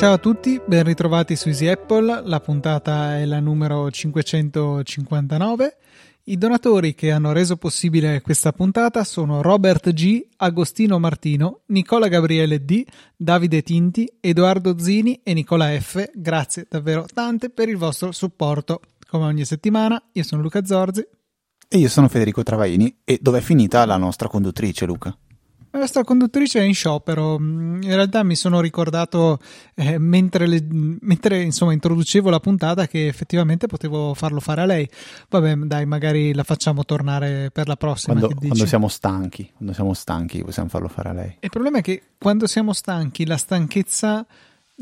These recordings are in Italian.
Ciao a tutti, ben ritrovati su Easy Apple, la puntata è la numero 559. I donatori che hanno reso possibile questa puntata sono Robert G, Agostino Martino, Nicola Gabriele D, Davide Tinti, Edoardo Zini e Nicola F. Grazie davvero tante per il vostro supporto. Come ogni settimana, io sono Luca Zorzi. E io sono Federico Travaini. E dov'è finita la nostra conduttrice, Luca? La nostra conduttrice è in sciopero. Mm, in realtà mi sono ricordato eh, mentre, le, mentre insomma, introducevo la puntata che effettivamente potevo farlo fare a lei. Vabbè, dai, magari la facciamo tornare per la prossima. Quando, quando siamo stanchi, quando siamo stanchi possiamo farlo fare a lei. Il problema è che quando siamo stanchi, la stanchezza,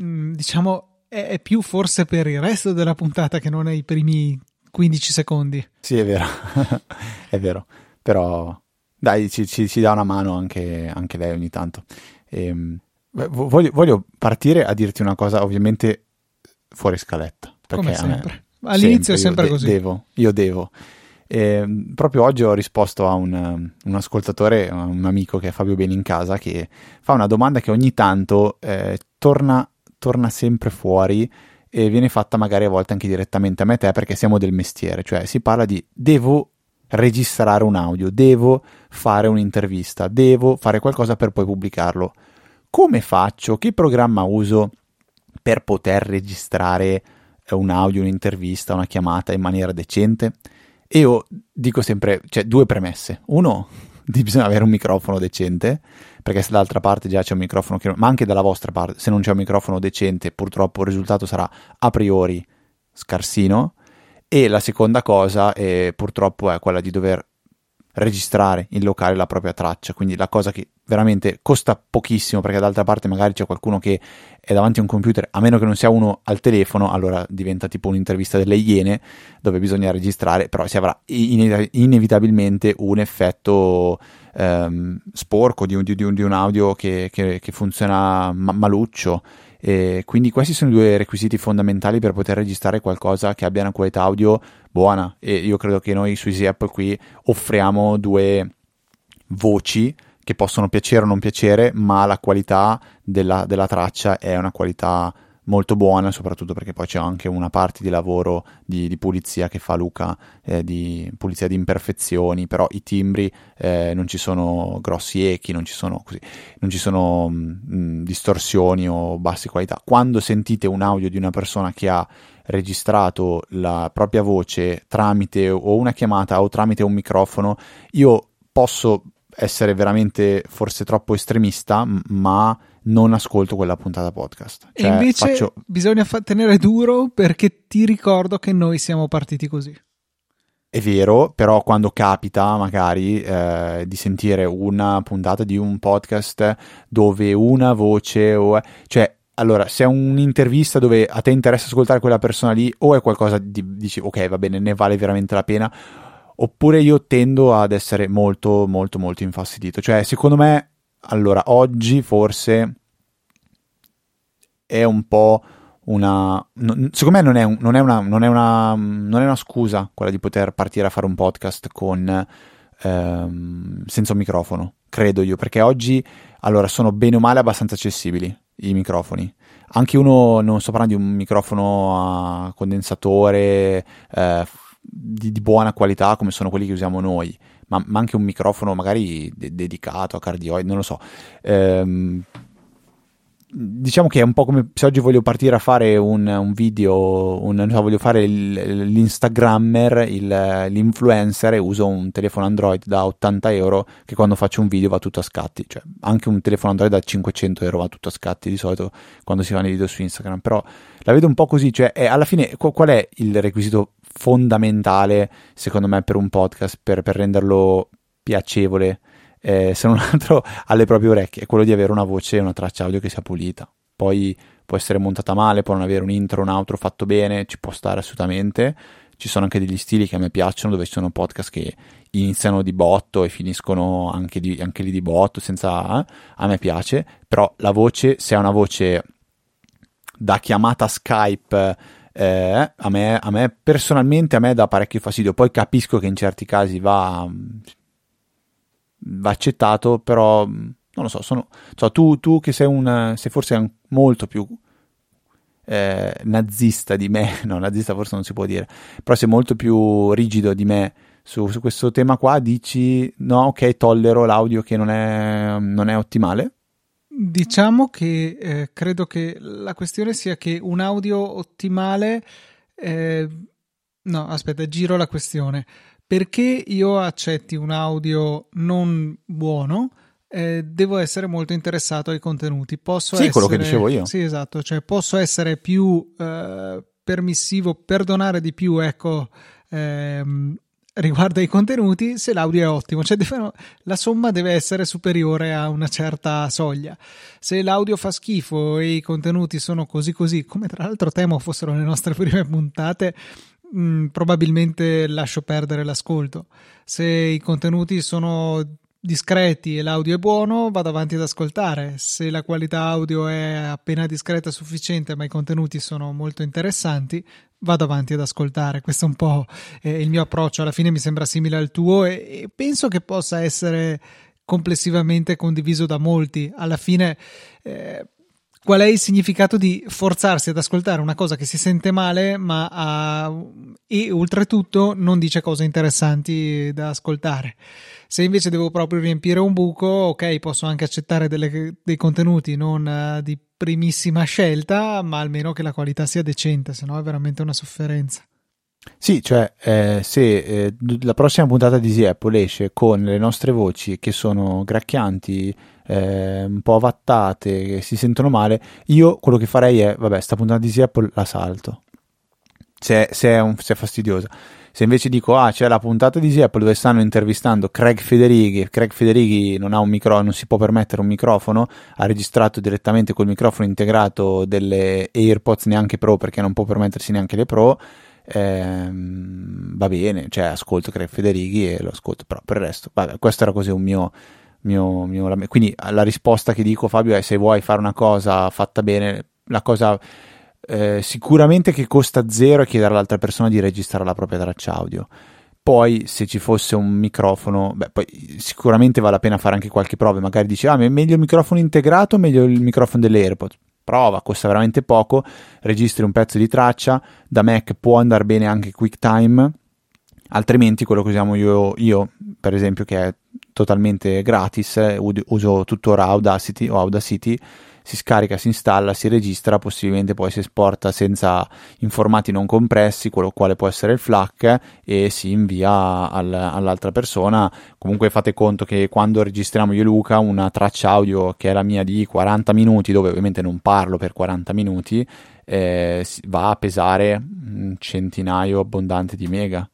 mm, diciamo, è, è più forse per il resto della puntata che non è i primi 15 secondi. Sì, è vero, è vero. Però dai, ci, ci, ci dà una mano anche, anche lei ogni tanto. Ehm, voglio, voglio, partire a dirti una cosa, ovviamente fuori scaletta. Come sempre. All'inizio sempre, è sempre de- così. Devo, io devo. E, ehm, proprio oggi ho risposto a un, un, ascoltatore, un amico che è Fabio Beni in casa, che fa una domanda che ogni tanto eh, torna, torna sempre fuori e viene fatta magari a volte anche direttamente a me e te perché siamo del mestiere, cioè si parla di devo registrare un audio, devo fare un'intervista, devo fare qualcosa per poi pubblicarlo. Come faccio? Che programma uso per poter registrare un audio, un'intervista, una chiamata in maniera decente? Io dico sempre, cioè due premesse. Uno, bisogna avere un microfono decente, perché se dall'altra parte già c'è un microfono che... ma anche dalla vostra parte, se non c'è un microfono decente, purtroppo il risultato sarà a priori scarsino e la seconda cosa è, purtroppo è quella di dover registrare in locale la propria traccia, quindi la cosa che veramente costa pochissimo perché d'altra parte magari c'è qualcuno che è davanti a un computer, a meno che non sia uno al telefono, allora diventa tipo un'intervista delle iene dove bisogna registrare, però si avrà inevitabilmente un effetto ehm, sporco di un, di, un, di un, audio che, che, che funziona ma- maluccio e quindi questi sono i due requisiti fondamentali per poter registrare qualcosa che abbia una qualità audio buona. E io credo che noi su Easy Apple qui offriamo due voci che possono piacere o non piacere, ma la qualità della, della traccia è una qualità molto buona, soprattutto perché poi c'è anche una parte di lavoro di, di pulizia che fa Luca, eh, di pulizia di imperfezioni, però i timbri eh, non ci sono grossi echi, non ci sono, così, non ci sono mh, mm, distorsioni o basse qualità. Quando sentite un audio di una persona che ha registrato la propria voce tramite o una chiamata o tramite un microfono, io posso essere veramente forse troppo estremista, ma non ascolto quella puntata podcast. Cioè, e invece faccio... bisogna fa- tenere duro perché ti ricordo che noi siamo partiti così. È vero, però quando capita magari eh, di sentire una puntata di un podcast dove una voce o... cioè allora, se è un'intervista dove a te interessa ascoltare quella persona lì, o è qualcosa di dici, ok, va bene, ne vale veramente la pena, oppure io tendo ad essere molto, molto, molto infastidito. Cioè, secondo me, allora, oggi forse è un po' una... secondo me non è, un, non, è una, non, è una, non è, una, scusa quella di poter partire a fare un podcast con, ehm, senza un microfono, credo io, perché oggi allora sono bene o male abbastanza accessibili i microfoni. Anche uno, non sto parlando di un microfono a condensatore eh, di, di, buona qualità come sono quelli che usiamo noi, ma, ma anche un microfono magari de- dedicato a cardioide, non lo so. Ehm, diciamo che è un po' come se oggi voglio partire a fare un, un video, un, so, voglio fare il, l'instagrammer, il, l'influencer e uso un telefono Android da 80 euro che quando faccio un video va tutto a scatti, cioè anche un telefono Android da 500 euro va tutto a scatti di solito quando si fanno i video su Instagram, però la vedo un po' così, cioè è, alla fine qual è il requisito fondamentale secondo me per un podcast per, per renderlo piacevole? eh, se non altro alle proprie orecchie, è quello di avere una voce e una traccia audio che sia pulita. Poi può essere montata male, può non avere un intro, un outro fatto bene, ci può stare assolutamente. Ci sono anche degli stili che a me piacciono, dove ci sono podcast che iniziano di botto e finiscono anche, di, anche lì di botto, senza... Eh? a me piace, però la voce, se è una voce da chiamata Skype eh, a, me, a me personalmente a me dà parecchio fastidio, poi capisco che in certi casi va, va accettato, però non lo so, sono, so tu, tu, che sei, un, sei forse molto più eh, nazista di me, no nazista forse non si può dire, però sei molto più rigido di me su, su questo tema qua, dici no ok tollero l'audio che non è, non è ottimale? Diciamo che eh, credo che la questione sia che un audio ottimale. Eh, no, aspetta, giro la questione. Perché io accetti un audio non buono, eh, devo essere molto interessato ai contenuti. Posso sì, essere, quello che dicevo io. Sì, esatto. Cioè, posso essere più eh, permissivo, perdonare di più, ecco. Ehm, riguardo ai contenuti se l'audio è ottimo, cioè la somma deve essere superiore a una certa soglia. Se l'audio fa schifo e i contenuti sono così così, come tra l'altro temo fossero le nostre prime puntate, mh, mm, probabilmente lascio perdere l'ascolto. Se i contenuti sono discreti e l'audio è buono, vado avanti ad ascoltare. Se la qualità audio è appena discreta sufficiente, ma i contenuti sono molto interessanti, vado avanti ad ascoltare. Questo è un po' eh, il mio approccio. Alla fine mi sembra simile al tuo e, penso che possa essere complessivamente condiviso da molti. Alla fine. Eh, qual è il significato di forzarsi ad ascoltare una cosa che si sente male, ma ha, e oltretutto non dice cose interessanti da ascoltare. Se invece devo proprio riempire un buco, ok, posso anche accettare delle, dei contenuti non uh, di primissima scelta, ma almeno che la qualità sia decente, se no è veramente una sofferenza. Sì, cioè eh, se eh, la prossima puntata di Easy Apple esce con le nostre voci che sono gracchianti, eh, un po' avattate, che si sentono male, io quello che farei è, vabbè, sta puntata di Apple la salto, se, se, è, un, se è fastidiosa. Se invece dico, ah, c'è la puntata di Apple dove stanno intervistando Craig Federighi, Craig Federighi non ha un microfono, non si può permettere un microfono, ha registrato direttamente col microfono integrato delle AirPods neanche Pro perché non può permettersi neanche le Pro, ehm, va bene, cioè ascolto Craig Federighi e lo ascolto, però per il resto, vabbè, questo era così un mio, mio, mio, quindi la risposta che dico Fabio è se vuoi fare una cosa fatta bene, la cosa eh, sicuramente che costa zero è chiedere all'altra persona di registrare la propria traccia audio. Poi, se ci fosse un microfono, beh, poi sicuramente vale la pena fare anche qualche prova. Magari dici, ah, è meglio il microfono integrato o meglio il microfono delle? Prova, costa veramente poco, registri un pezzo di traccia, da Mac può andare bene anche QuickTime, altrimenti quello che usiamo io, io per esempio, che è totalmente gratis, uso tuttora Audacity o Audacity, si scarica, si installa, si registra, possibilmente poi si esporta senza in formati non compressi, quello quale può essere il FLAC e si invia al, all'altra persona. Comunque fate conto che quando registriamo io e Luca una traccia audio che è la mia di 40 minuti, dove ovviamente non parlo per 40 minuti, eh, va a pesare un centinaio abbondante di mega.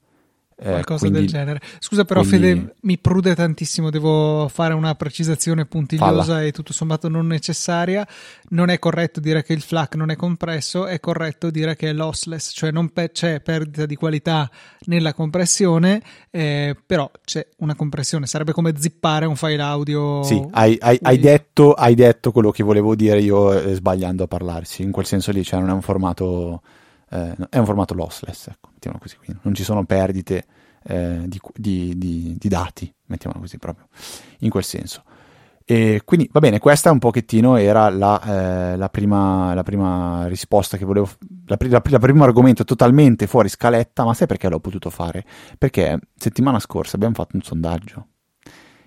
Eh, qualcosa quindi, del genere. Scusa, però, quindi... Fede, mi prude tantissimo. Devo fare una precisazione puntigliosa Falla. e tutto sommato non necessaria. Non è corretto dire che il FLAC non è compresso, è corretto dire che è lossless, cioè non pe- c'è perdita di qualità nella compressione, eh, però c'è una compressione. Sarebbe come zippare un file audio. Sì, hai, hai, hai, detto, hai detto, quello che volevo dire io eh, sbagliando a parlarsi. In quel senso lì, cioè non è un formato eh, è un formato lossless, ecco, mettiamolo così, quindi non ci sono perdite eh, di, di, di, di, dati, mettiamolo così proprio, in quel senso. E quindi va bene, questa un pochettino era la, eh, la, prima, la prima, risposta che volevo, la, la, la, primo argomento totalmente fuori scaletta, ma sai perché l'ho potuto fare? Perché settimana scorsa abbiamo fatto un sondaggio.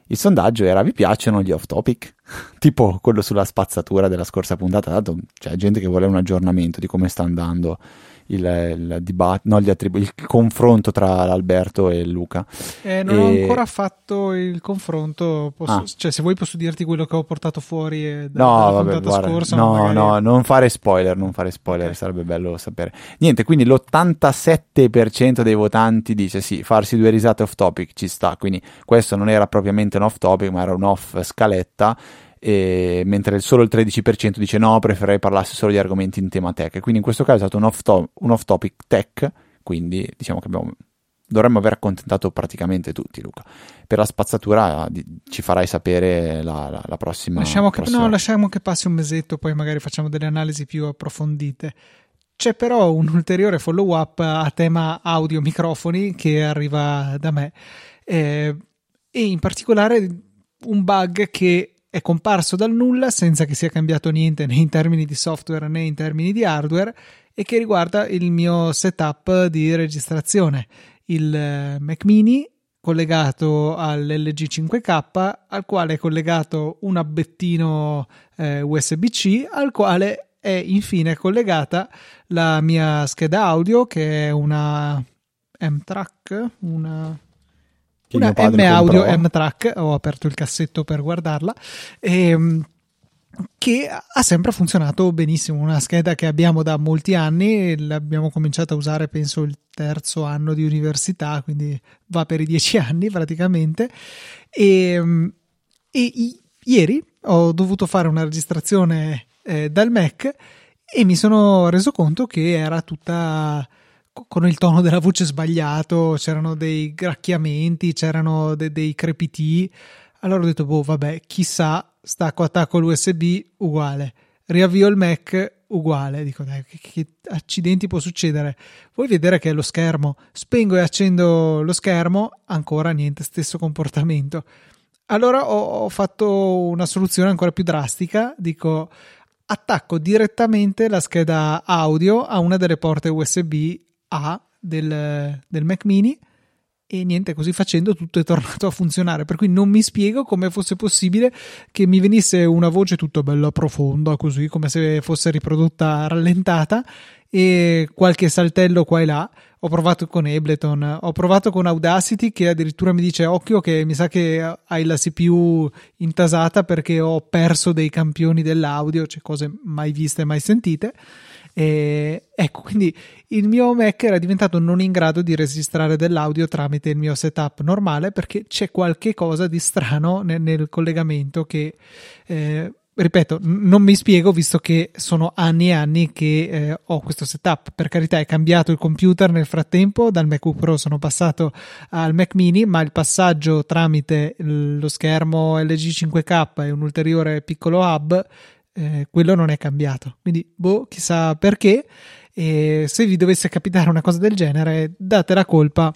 Il sondaggio era vi piacciono gli off topic? tipo quello sulla spazzatura della scorsa puntata, tanto c'è gente che vuole un aggiornamento di come sta andando il, il, dibat- no, attribu- il confronto tra Alberto e Luca. Eh, non e... ho ancora fatto il confronto, posso, ah. cioè se vuoi posso dirti quello che ho portato fuori eh, da, no, vabbè, guarda, scorsa. No, magari... no, non fare spoiler, non fare spoiler, okay. sarebbe bello sapere. Niente, quindi l'87% dei votanti dice sì, farsi due risate off topic ci sta, quindi questo non era propriamente un off topic, ma era un off scaletta e, mentre solo il 13% dice no, preferirei parlarsi solo di argomenti in tema tech. Quindi in questo caso è stato un off, to- un off topic tech, quindi diciamo che abbiamo, dovremmo aver accontentato praticamente tutti, Luca. Per la spazzatura di, ci farai sapere la, la, la prossima. Lasciamo che, prossima... No, lasciamo che passi un mesetto, poi magari facciamo delle analisi più approfondite. c'è però un ulteriore follow up a tema audio microfoni che arriva da me eh, e in particolare un bug che è comparso dal nulla senza che sia cambiato niente né in termini di software né in termini di hardware e che riguarda il mio setup di registrazione. Il eh, Mac mini collegato all'LG 5K al quale è collegato un abbettino eh, USB-C al quale è infine collegata la mia scheda audio che è una M-Track, una una M Audio M Track, ho aperto il cassetto per guardarla, e, ehm, che ha sempre funzionato benissimo, una scheda che abbiamo da molti anni, l'abbiamo cominciato a usare penso il terzo anno di università, quindi va per i dieci anni praticamente, e, ehm, e ieri ho dovuto fare una registrazione eh, dal Mac e mi sono reso conto che era tutta con il tono della voce sbagliato, c'erano dei gracchiamenti, c'erano de- dei crepiti. Allora ho detto, boh, vabbè, chissà, stacco attacco l'USB uguale, riavvio il Mac uguale. Dico, dai, che, che accidenti può succedere? Vuoi vedere che è lo schermo? Spengo e accendo lo schermo, ancora niente, stesso comportamento. Allora ho, ho fatto una soluzione ancora più drastica, dico attacco direttamente la scheda audio a una delle porte USB a del, del Mac mini e niente, così facendo tutto è tornato a funzionare. Per cui non mi spiego come fosse possibile che mi venisse una voce tutta bella profonda, così come se fosse riprodotta rallentata e qualche saltello qua e là. Ho provato con Ableton, ho provato con Audacity che addirittura mi dice occhio che mi sa che hai la CPU intasata perché ho perso dei campioni dell'audio, cioè cose mai viste e mai sentite. E, ecco, quindi il mio Mac era diventato non in grado di registrare dell'audio tramite il mio setup normale perché c'è qualche cosa di strano nel, nel collegamento che eh, ripeto, non mi spiego visto che sono anni e anni che eh, ho questo setup. Per carità, è cambiato il computer nel frattempo, dal MacBook Pro sono passato al Mac Mini, ma il passaggio tramite lo schermo LG 5K e un ulteriore piccolo hub eh, quello non è cambiato. Quindi, boh, chissà perché. E se vi dovesse capitare una cosa del genere, date la colpa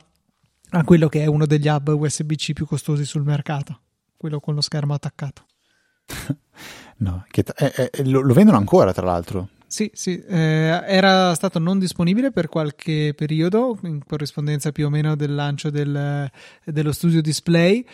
a quello che è uno degli hub USB-C più costosi sul mercato, quello con lo schermo attaccato. no, t- eh, eh, lo, lo, vendono ancora, tra l'altro. Sì, sì, eh, era stato non disponibile per qualche periodo, in corrispondenza più o meno del lancio del, dello studio display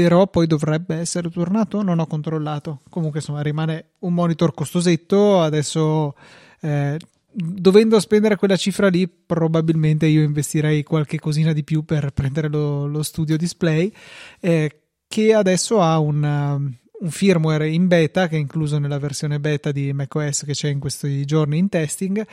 però poi dovrebbe essere tornato, non ho controllato. Comunque insomma rimane un monitor costosetto, adesso eh, dovendo spendere quella cifra lì probabilmente io investirei qualche cosina di più per prendere lo, lo studio display eh, che adesso ha un, um, un firmware in beta che è incluso nella versione beta di macOS che c'è in questi giorni in testing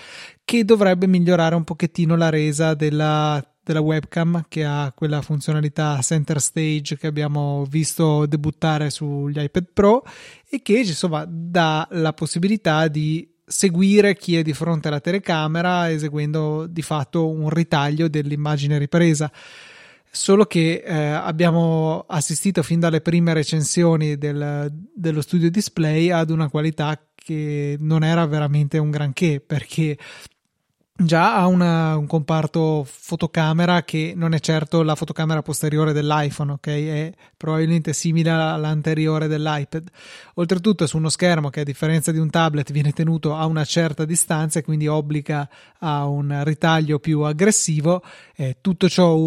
che dovrebbe migliorare un pochettino la resa della della webcam che ha quella funzionalità center stage che abbiamo visto debuttare sugli iPad Pro e che insomma dà la possibilità di seguire chi è di fronte alla telecamera eseguendo di fatto un ritaglio dell'immagine ripresa. Solo che eh, abbiamo assistito fin dalle prime recensioni del, dello studio display ad una qualità che non era veramente un granché perché già ha una, un comparto fotocamera che non è certo la fotocamera posteriore dell'iPhone, ok? È probabilmente simile all'anteriore dell'iPad. Oltretutto su uno schermo che a differenza di un tablet viene tenuto a una certa distanza e quindi obbliga a un ritaglio più aggressivo, eh, tutto ciò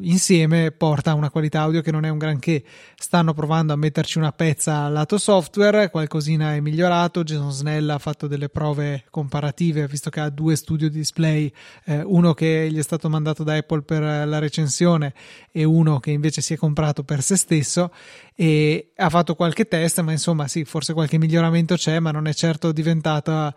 insieme porta a una qualità audio che non è un granché. Stanno provando a metterci una pezza lato software, qualcosina è migliorato, Jason Snell ha fatto delle prove comparative visto che ha due studio display, eh, uno che gli è stato mandato da Apple per la recensione e uno che invece si è comprato per se stesso e ha fatto qualche test, ma insomma sì, forse qualche miglioramento c'è, ma non è certo diventata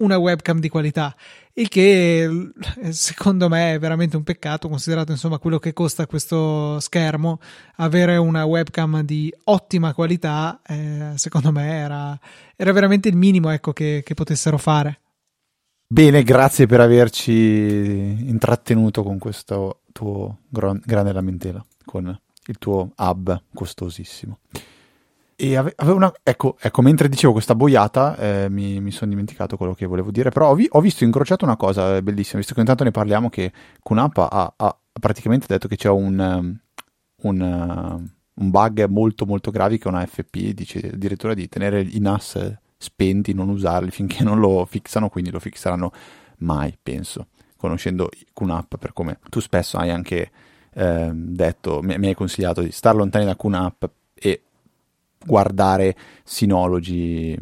una webcam di qualità, il che eh, secondo me è veramente un peccato, considerato insomma quello che costa questo schermo, avere una webcam di ottima qualità, eh, secondo me era, era, veramente il minimo ecco, che, che potessero fare. Bene, grazie per averci intrattenuto con questo tuo gran, grande lamentela, con il tuo hub costosissimo. e avevo una, ecco, ecco, mentre dicevo questa boiata, eh, mi, mi sono dimenticato quello che volevo dire, però ho, vi, ho, visto incrociato una cosa bellissima, visto che intanto ne parliamo, che QNAP ha, ha praticamente detto che c'è un, um, un, uh, un, bug molto molto grave che una FP dice addirittura di tenere i NAS spenti, non usarli finché non lo fixano, quindi lo fixeranno mai, penso, conoscendo QNAP per come tu spesso hai anche eh, detto, mi, mi hai consigliato di star lontani da QNAP e guardare sinologi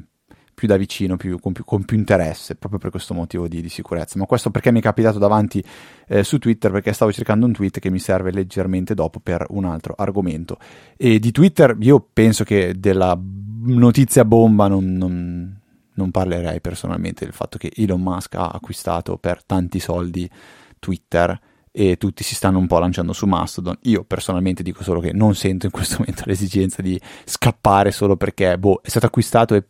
più da vicino, più, con, più, con, più, interesse, proprio per questo motivo di, di, sicurezza. Ma questo perché mi è capitato davanti eh, su Twitter, perché stavo cercando un tweet che mi serve leggermente dopo per un altro argomento. E di Twitter io penso che della notizia bomba non, non, non parlerei personalmente, del fatto che Elon Musk ha acquistato per tanti soldi Twitter e tutti si stanno un po' lanciando su Mastodon. Io personalmente dico solo che non sento in questo momento l'esigenza di scappare solo perché boh, è stato acquistato e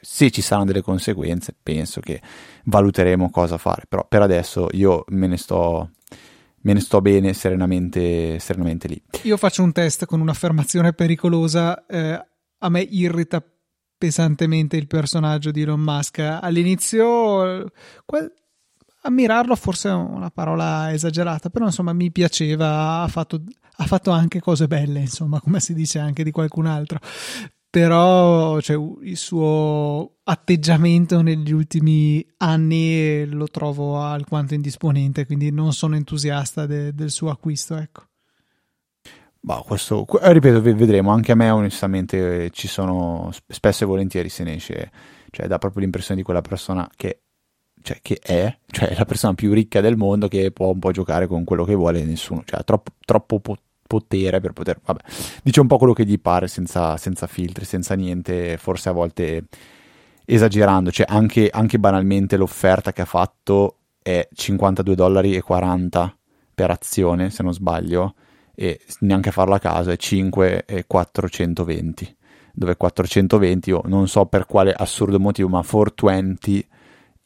se ci saranno delle conseguenze penso che valuteremo cosa fare. Però per adesso io me ne sto, me ne sto bene serenamente, serenamente lì. Io faccio un test con un'affermazione pericolosa. Eh, a me irrita pesantemente il personaggio di Elon Musk. All'inizio... Quel ammirarlo forse è una parola esagerata, però insomma mi piaceva, ha fatto, ha fatto anche cose belle, insomma, come si dice anche di qualcun altro. Però cioè, il suo atteggiamento negli ultimi anni lo trovo alquanto indisponente, quindi non sono entusiasta de, del suo acquisto. Ecco. Bah, questo, ripeto, vedremo. Anche a me, onestamente, ci sono spesso e volentieri se ne esce, cioè dà proprio l'impressione di quella persona che cioè, che è, cioè la persona più ricca del mondo che può un po' giocare con quello che vuole nessuno, cioè ha troppo, troppo potere per poter, vabbè, dice un po' quello che gli pare senza, senza filtri, senza niente, forse a volte esagerando, cioè anche, anche banalmente l'offerta che ha fatto è 52 dollari e 40 per azione, se non sbaglio, e neanche farlo a caso è 5 e 420 dove 420 io non so per quale assurdo motivo ma 420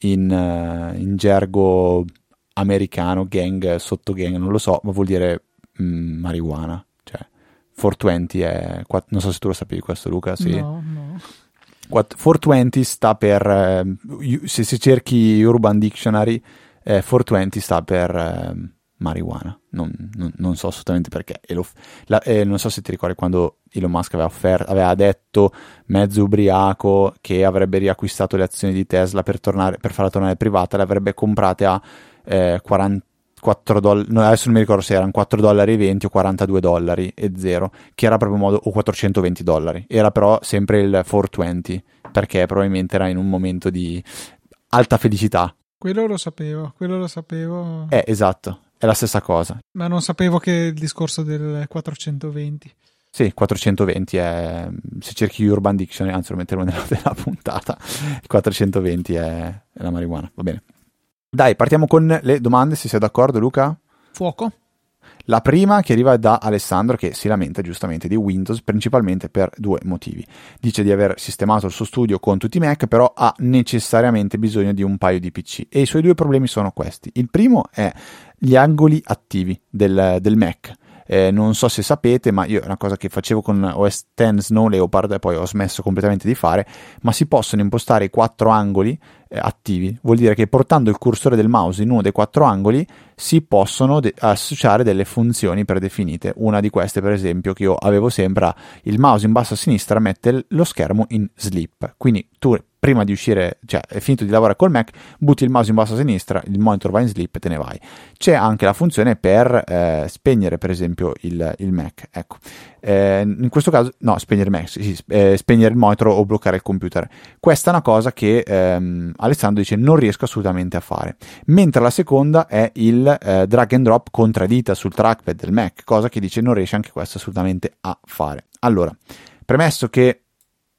in, uh, in gergo americano, gang, sotto gang, non lo so, ma vuol dire mm, marijuana. Cioè, 420 è... Non so se tu lo sapevi questo, Luca. Sì. No, no. 420 sta per... Eh, se, se, cerchi Urban Dictionary, eh, 420 sta per... Marijuana. Non, non, non, so assolutamente perché. La, eh, non so se ti ricordi quando Elon Musk aveva, offer- aveva, detto mezzo ubriaco che avrebbe riacquistato le azioni di Tesla per, tornare, per farla tornare privata, le avrebbe comprate a eh, 44 dollari, no, adesso non mi ricordo se erano 4 dollari e 20 o 42 dollari e 0, che era proprio modo, o 420 dollari, era però sempre il 420, perché probabilmente era in un momento di alta felicità. Quello lo sapevo, quello lo sapevo. Eh, esatto è la stessa cosa. Ma non sapevo che il discorso del 420. Sì, 420 è. Se cerchi Urban Dictionary, anzi lo metterò nella, nella puntata. Il 420 è, è la marijuana. Va bene. Dai, partiamo con le domande, se sei d'accordo, Luca? Fuoco. La prima che arriva da Alessandro che si lamenta giustamente di Windows principalmente per due motivi. Dice di aver sistemato il suo studio con tutti i Mac, però ha necessariamente bisogno di un paio di PC e i suoi due problemi sono questi. Il primo è gli angoli attivi del, del Mac. Eh, non so se sapete, ma io è una cosa che facevo con OS X Snow Leopard e poi ho smesso completamente di fare, ma si possono impostare i quattro angoli eh, attivi. Vuol dire che portando il cursore del mouse in uno dei quattro angoli si possono de- associare delle funzioni predefinite. Una di queste, per esempio, che io avevo sempre, il mouse in basso a sinistra mette lo schermo in sleep. Quindi tu prima di uscire, cioè è finito di lavorare col Mac, butti il mouse in basso a sinistra, il monitor va in sleep e te ne vai. C'è anche la funzione per eh, spegnere, per esempio, il, il Mac. Ecco. Eh, in questo caso, no, spegnere Mac, sì, eh, spegnere il monitor o bloccare il computer. Questa è una cosa che ehm, Alessandro dice non riesco assolutamente a fare. Mentre la seconda è il eh, drag and drop contraddita sul trackpad del Mac, cosa che dice non riesce anche questo assolutamente a fare. Allora, premesso che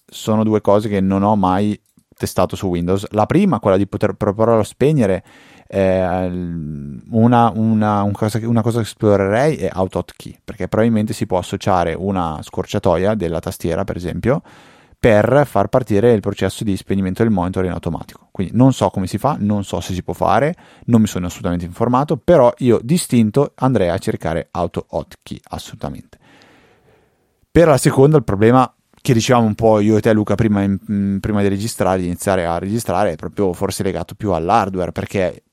sono due cose che non ho mai testato su Windows. La prima, quella di poter proporre a spegnere, eh, una, una, un cosa, una, cosa, che esplorerei è AutoHotkey, perché probabilmente si può associare una scorciatoia della tastiera, per esempio, per far partire il processo di spegnimento del monitor in automatico. Quindi non so come si fa, non so se si può fare, non mi sono assolutamente informato, però io distinto andrei a cercare AutoHotkey, assolutamente. Per la seconda il problema che dicevamo un po' io e te Luca prima, in, prima di registrare, di iniziare a registrare, è proprio forse legato più all'hardware perché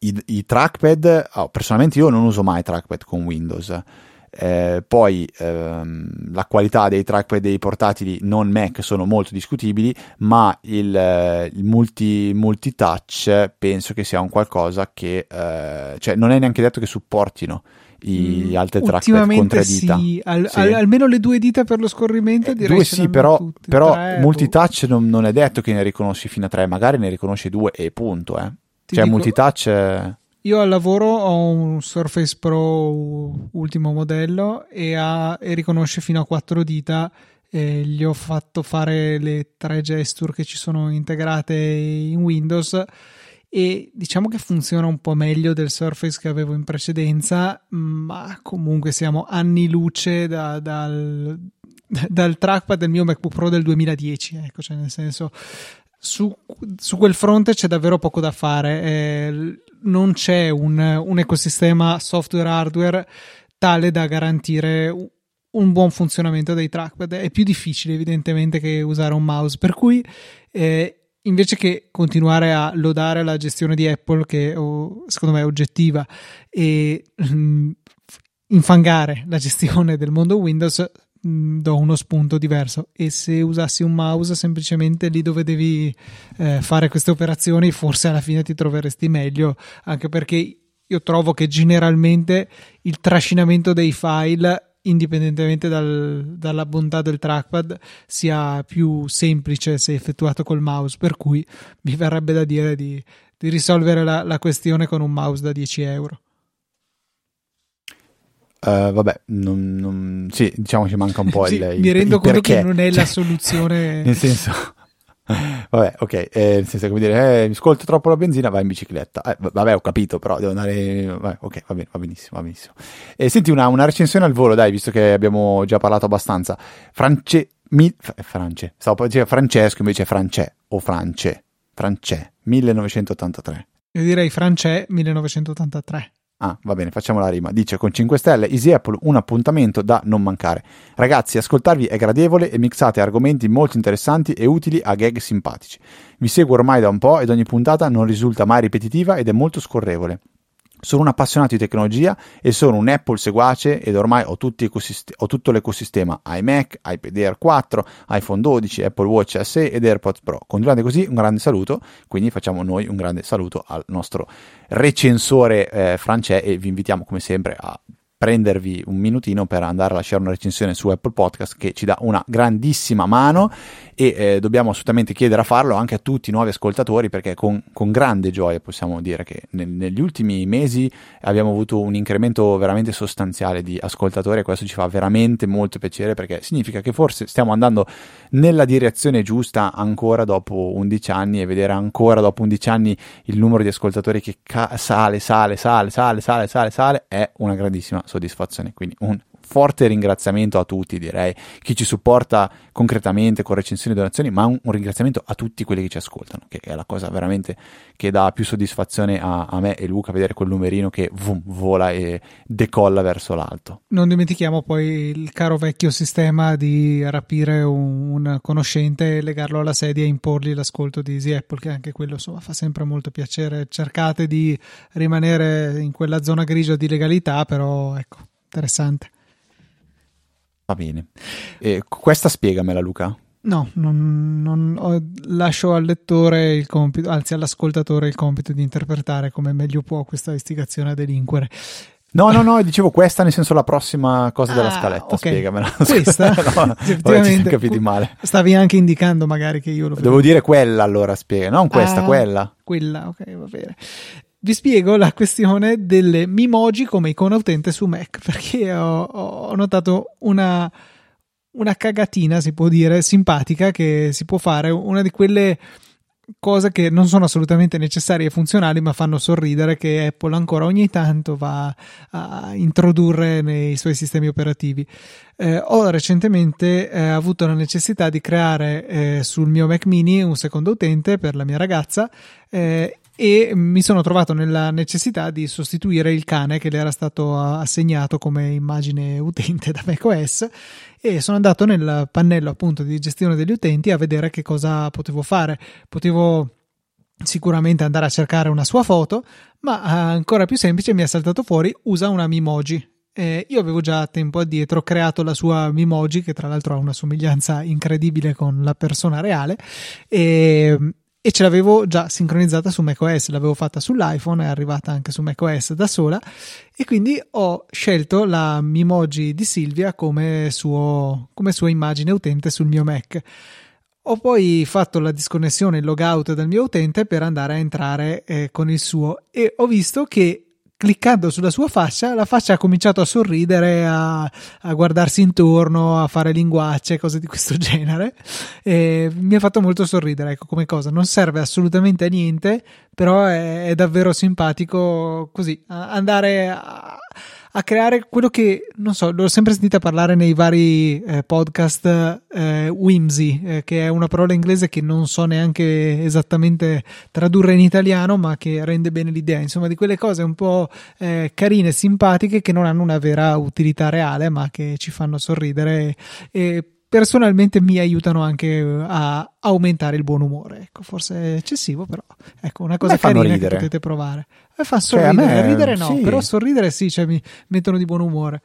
i, i trackpad, oh, personalmente io non uso mai trackpad con Windows. Eh, poi ehm, la qualità dei trackpad dei portatili non Mac sono molto discutibili, ma il, il multi, multitouch penso che sia un qualcosa che eh, cioè non è neanche detto che supportino i mm, altre trackpad con tre dita. Sì. Al, sì. Al, almeno le due dita per lo scorrimento eh, direi due sì, però, però tre, boh. multitouch non, non, è detto che ne riconosci fino a tre, magari ne riconosci due e punto. Eh. Cioè dico, multitouch... Io al lavoro ho un Surface Pro ultimo modello e, ha, e riconosce fino a quattro dita. Gli ho fatto fare le tre gesture che ci sono integrate in Windows e diciamo che funziona un po' meglio del Surface che avevo in precedenza, ma comunque siamo anni luce da, dal, dal trackpad del mio MacBook Pro del 2010, ecco, cioè nel senso su, su quel fronte c'è davvero poco da fare, eh, non c'è un, un ecosistema software-hardware tale da garantire un buon funzionamento dei trackpad. È più difficile, evidentemente, che usare un mouse. Per cui eh, invece che continuare a lodare la gestione di Apple, che secondo me è oggettiva, e mm, infangare la gestione del mondo Windows, mm, do uno spunto diverso. E se usassi un mouse semplicemente lì dove devi eh, fare queste operazioni, forse alla fine ti troveresti meglio, anche perché io trovo che generalmente il trascinamento dei file indipendentemente dal, dalla bontà del trackpad, sia più semplice se effettuato col mouse. Per cui mi verrebbe da dire di, di risolvere la, la, questione con un mouse da 10 euro. Uh, vabbè, non, non, sì, diciamo ci manca un po' sì, il, Mi rendo il conto perché. che non è la soluzione. Nel senso, Vabbè, ok, eh, nel senso come dire, eh, mi ascolto troppo la benzina, vai in bicicletta. Eh, vabbè, ho capito, però devo andare. Vabbè, ok, va bene, va benissimo, va benissimo. E senti una, una, recensione al volo, dai, visto che abbiamo già parlato abbastanza. France. Mi, France. Stavo per dire Francesco, invece è France o France. France, 1983. Io direi France 1983. Ah, va bene, facciamo la rima. Dice con 5 stelle Easy Apple un appuntamento da non mancare. Ragazzi, ascoltarvi è gradevole e mixate argomenti molto interessanti e utili a gag simpatici. Vi seguo ormai da un po' ed ogni puntata non risulta mai ripetitiva ed è molto scorrevole. Sono un appassionato di tecnologia e sono un Apple seguace ed ormai ho, ecosist- ho, tutto l'ecosistema iMac, iPad Air 4, iPhone 12, Apple Watch SE ed AirPods Pro. Continuate così, un grande saluto, quindi facciamo noi un grande saluto al nostro recensore eh, francese e vi invitiamo come sempre a prendervi un minutino per andare a lasciare una recensione su Apple Podcast che ci dà una grandissima mano e eh, dobbiamo assolutamente chiedere a farlo anche a tutti i nuovi ascoltatori perché con, con grande gioia possiamo dire che nel, negli ultimi mesi abbiamo avuto un incremento veramente sostanziale di ascoltatori e questo ci fa veramente molto piacere perché significa che forse stiamo andando nella direzione giusta ancora dopo 11 anni e vedere ancora dopo 11 anni il numero di ascoltatori che ca- sale, sale, sale, sale, sale, sale, sale è una grandissima soddisfazione. Quindi un forte ringraziamento a tutti, direi, chi ci supporta concretamente con recensioni e donazioni, ma un, un, ringraziamento a tutti quelli che ci ascoltano, che è la cosa veramente che dà più soddisfazione a, a me e Luca, vedere quel numerino che vum, vola e decolla verso l'alto. Non dimentichiamo poi il caro vecchio sistema di rapire un, un conoscente, legarlo alla sedia e imporgli l'ascolto di Easy Apple, che anche quello insomma, fa sempre molto piacere. Cercate di rimanere in quella zona grigia di legalità, però ecco, interessante. Va bene. E questa spiegamela, Luca. No, non, non ho, lascio al lettore il compito, anzi all'ascoltatore il compito di interpretare come meglio può questa istigazione a delinquere. No, no, no, dicevo questa nel senso la prossima cosa ah, della scaletta, okay. spiegamela. Questa? no, effettivamente. capiti male. Stavi anche indicando magari che io lo Devo dire quella allora, spiega, non questa, ah, quella. Quella, ok, va bene vi spiego la questione delle Mimoji come icona utente su Mac perché ho, ho notato una, una, cagatina, si può dire, simpatica che si può fare, una di quelle cose che non sono assolutamente necessarie e funzionali ma fanno sorridere che Apple ancora ogni tanto va a introdurre nei suoi sistemi operativi. Eh, ho recentemente eh, avuto la necessità di creare eh, sul mio Mac mini un secondo utente per la mia ragazza eh, e mi sono trovato nella necessità di sostituire il cane che le era stato assegnato come immagine utente da macOS e sono andato nel pannello appunto di gestione degli utenti a vedere che cosa potevo fare. Potevo sicuramente andare a cercare una sua foto, ma ancora più semplice mi è saltato fuori usa una Mimoji. Eh, io avevo già tempo addietro creato la sua Mimoji, che tra l'altro ha una somiglianza incredibile con la persona reale, e e ce l'avevo già sincronizzata su macOS, l'avevo fatta sull'iPhone, è arrivata anche su macOS da sola e quindi ho scelto la Mimoji di Silvia come, suo, come sua immagine utente sul mio Mac. Ho poi fatto la disconnessione, il logout dal mio utente per andare a entrare eh, con il suo e ho visto che cliccando sulla sua faccia, la faccia ha cominciato a sorridere, a, a guardarsi intorno, a fare linguacce, cose di questo genere. E mi ha fatto molto sorridere, ecco, come cosa. Non serve assolutamente a niente, però è, è davvero simpatico così, andare a a creare quello che, non so, l'ho sempre sentita parlare nei vari eh, podcast eh, whimsy, eh, che è una parola inglese che non so neanche esattamente tradurre in italiano, ma che rende bene l'idea, insomma, di quelle cose un po' eh, carine, simpatiche, che non hanno una vera utilità reale, ma che ci fanno sorridere e, e personalmente mi aiutano anche a aumentare il buon umore. Ecco, forse è eccessivo, però ecco, una cosa carina ridere. che potete provare. E fa sorridere, cioè, me, ridere no, sì. però sorridere sì, cioè mi mettono di buon umore.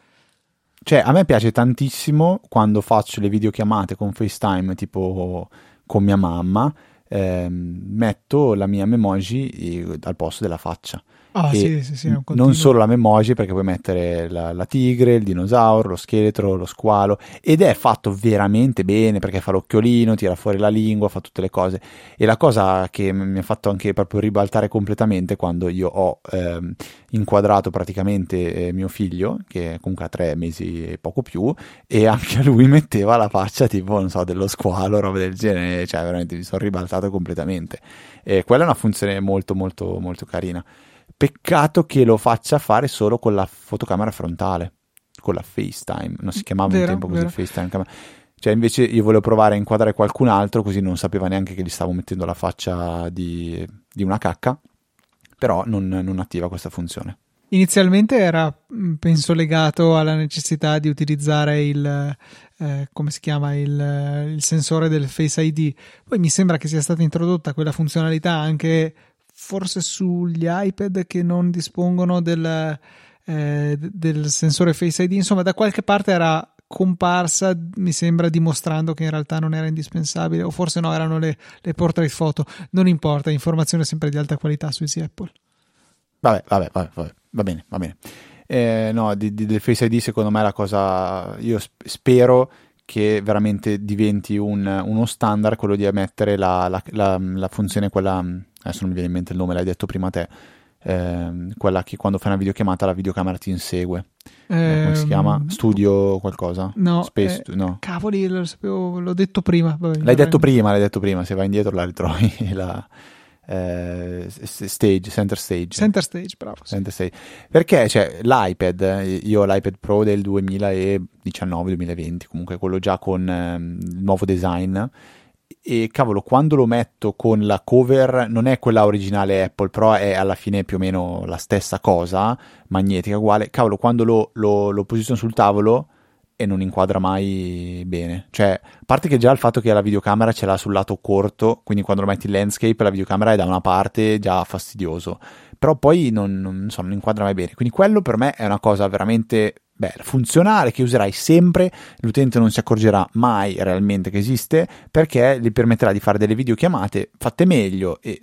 Cioè, a me piace tantissimo quando faccio le videochiamate con FaceTime, tipo con mia mamma, ehm, metto la mia memoji eh, al posto della faccia. Ah, sì, sì, sì, non solo la memoji perché puoi mettere la, la, tigre, il dinosauro, lo scheletro, lo squalo ed è fatto veramente bene perché fa l'occhiolino, tira fuori la lingua, fa tutte le cose e la cosa che mi ha fatto anche proprio ribaltare completamente quando io ho ehm, inquadrato praticamente eh, mio figlio che comunque ha tre mesi e poco più e anche a lui metteva la faccia tipo non so dello squalo, roba del genere, cioè veramente mi sono ribaltato completamente e quella è una funzione molto molto molto carina. Peccato che lo faccia fare solo con la fotocamera frontale, con la FaceTime. Non si chiamava vero, un tempo così FaceTime. Cioè, invece io volevo provare a inquadrare qualcun altro, così non sapeva neanche che gli stavo mettendo la faccia di, di una cacca. Però non, non attiva questa funzione. Inizialmente era, mm, penso, legato alla necessità di utilizzare il, eh, come si chiama, il, il, sensore del Face ID. Poi mi sembra che sia stata introdotta quella funzionalità anche forse sugli iPad che non dispongono del, eh, del sensore Face ID, insomma da qualche parte era comparsa, mi sembra, dimostrando che in realtà non era indispensabile, o forse no, erano le, le portrait photo. Non importa, informazione sempre di alta qualità su Easy Apple. Vabbè, vabbè, vabbè, vabbè, va bene, va bene. Eh, no, di, di, del Face ID secondo me la cosa, io spero che veramente diventi un, uno standard quello di mettere la, la, la, la funzione quella adesso non mi viene in mente il nome, l'hai detto prima te, eh, quella che quando fai una videochiamata la videocamera ti insegue. Eh, come si chiama? Ehm, Studio qualcosa? No, Space, eh, no. Cavoli, lo sapevo, l'ho detto prima. Vabbè, l'hai detto prima, l'hai detto prima, se vai indietro la ritrovi la, eh, stage, center stage. Center stage, bravo. Sì. Center stage. Perché cioè, l'iPad, io ho l'iPad Pro del 2019-2020, comunque quello già con ehm, il nuovo design e cavolo, quando lo metto con la cover non è quella originale Apple, però è alla fine più o meno la stessa cosa, magnetica uguale, cavolo, quando lo, lo, lo posiziono sul tavolo e non inquadra mai bene. Cioè, a parte che già il fatto che la videocamera ce l'ha sul lato corto, quindi quando lo metti in landscape la videocamera è da una parte già fastidioso, però poi non, non, so, non inquadra mai bene. Quindi quello per me è una cosa veramente beh, funzionale che userai sempre, l'utente non si accorgerà mai realmente che esiste perché gli permetterà di fare delle videochiamate fatte meglio e